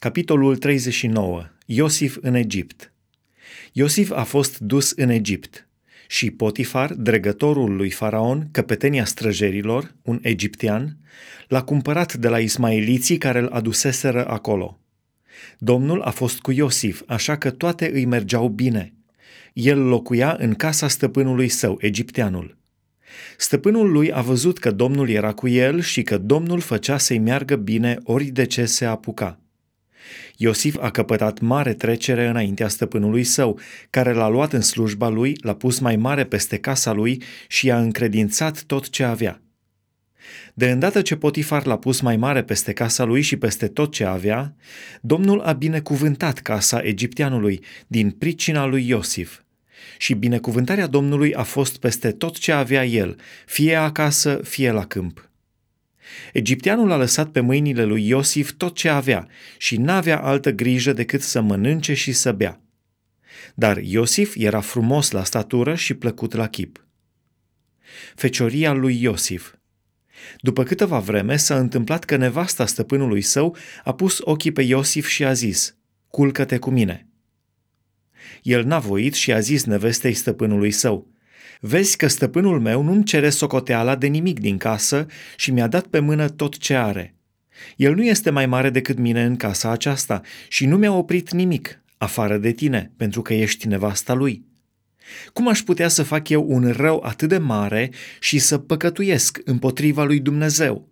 Capitolul 39. Iosif în Egipt. Iosif a fost dus în Egipt și Potifar, dregătorul lui Faraon, căpetenia străjerilor, un egiptean, l-a cumpărat de la ismaeliții care îl aduseseră acolo. Domnul a fost cu Iosif, așa că toate îi mergeau bine. El locuia în casa stăpânului său, egipteanul. Stăpânul lui a văzut că Domnul era cu el și că Domnul făcea să-i meargă bine ori de ce se apuca. Iosif a căpătat mare trecere înaintea stăpânului său, care l-a luat în slujba lui, l-a pus mai mare peste casa lui și i-a încredințat tot ce avea. De îndată ce Potifar l-a pus mai mare peste casa lui și peste tot ce avea, Domnul a binecuvântat casa egipteanului din pricina lui Iosif. Și binecuvântarea Domnului a fost peste tot ce avea el, fie acasă, fie la câmp. Egipteanul a lăsat pe mâinile lui Iosif tot ce avea și n-avea altă grijă decât să mănânce și să bea. Dar Iosif era frumos la statură și plăcut la chip. Fecioria lui Iosif După câteva vreme s-a întâmplat că nevasta stăpânului său a pus ochii pe Iosif și a zis, Culcă-te cu mine. El n-a voit și a zis nevestei stăpânului său, Vezi că stăpânul meu nu-mi cere socoteala de nimic din casă și mi-a dat pe mână tot ce are. El nu este mai mare decât mine în casa aceasta și nu mi-a oprit nimic, afară de tine, pentru că ești nevasta lui. Cum aș putea să fac eu un rău atât de mare și să păcătuiesc împotriva lui Dumnezeu?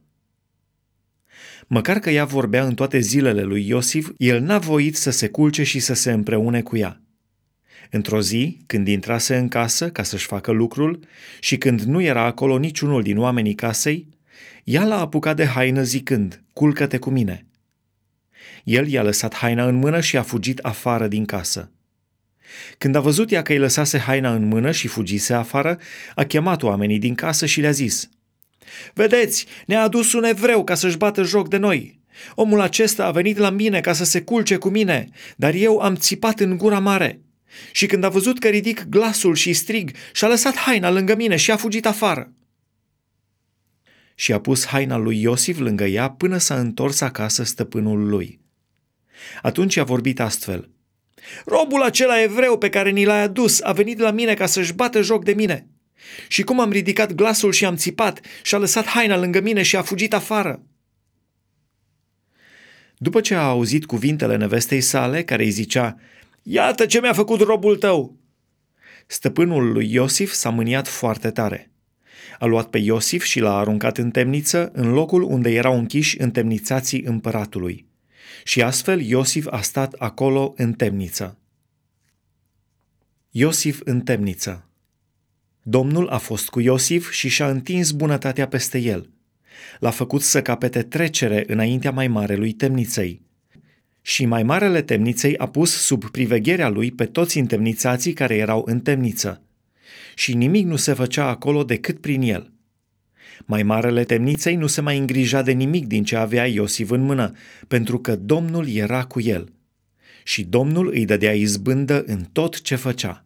Măcar că ea vorbea în toate zilele lui Iosif, el n-a voit să se culce și să se împreune cu ea. Într-o zi, când intrase în casă ca să-și facă lucrul și când nu era acolo niciunul din oamenii casei, ea l-a apucat de haină zicând, culcă-te cu mine. El i-a lăsat haina în mână și a fugit afară din casă. Când a văzut ea că îi lăsase haina în mână și fugise afară, a chemat oamenii din casă și le-a zis, Vedeți, ne-a adus un evreu ca să-și bată joc de noi. Omul acesta a venit la mine ca să se culce cu mine, dar eu am țipat în gura mare. Și când a văzut că ridic glasul și strig, și-a lăsat haina lângă mine și a fugit afară. Și a pus haina lui Iosif lângă ea până s-a întors acasă stăpânul lui. Atunci a vorbit astfel. Robul acela evreu pe care ni l-ai adus a venit la mine ca să-și bată joc de mine. Și cum am ridicat glasul și am țipat, și-a lăsat haina lângă mine și a fugit afară. După ce a auzit cuvintele nevestei sale, care îi zicea, Iată ce mi-a făcut robul tău! Stăpânul lui Iosif s-a mâniat foarte tare. A luat pe Iosif și l-a aruncat în temniță, în locul unde erau închiși întemnițații împăratului. Și astfel Iosif a stat acolo în temniță. Iosif în temniță Domnul a fost cu Iosif și și-a întins bunătatea peste el. L-a făcut să capete trecere înaintea mai marelui temniței și mai marele temniței a pus sub privegherea lui pe toți întemnițații care erau în temniță. Și nimic nu se făcea acolo decât prin el. Mai marele temniței nu se mai îngrija de nimic din ce avea Iosif în mână, pentru că Domnul era cu el. Și Domnul îi dădea izbândă în tot ce făcea.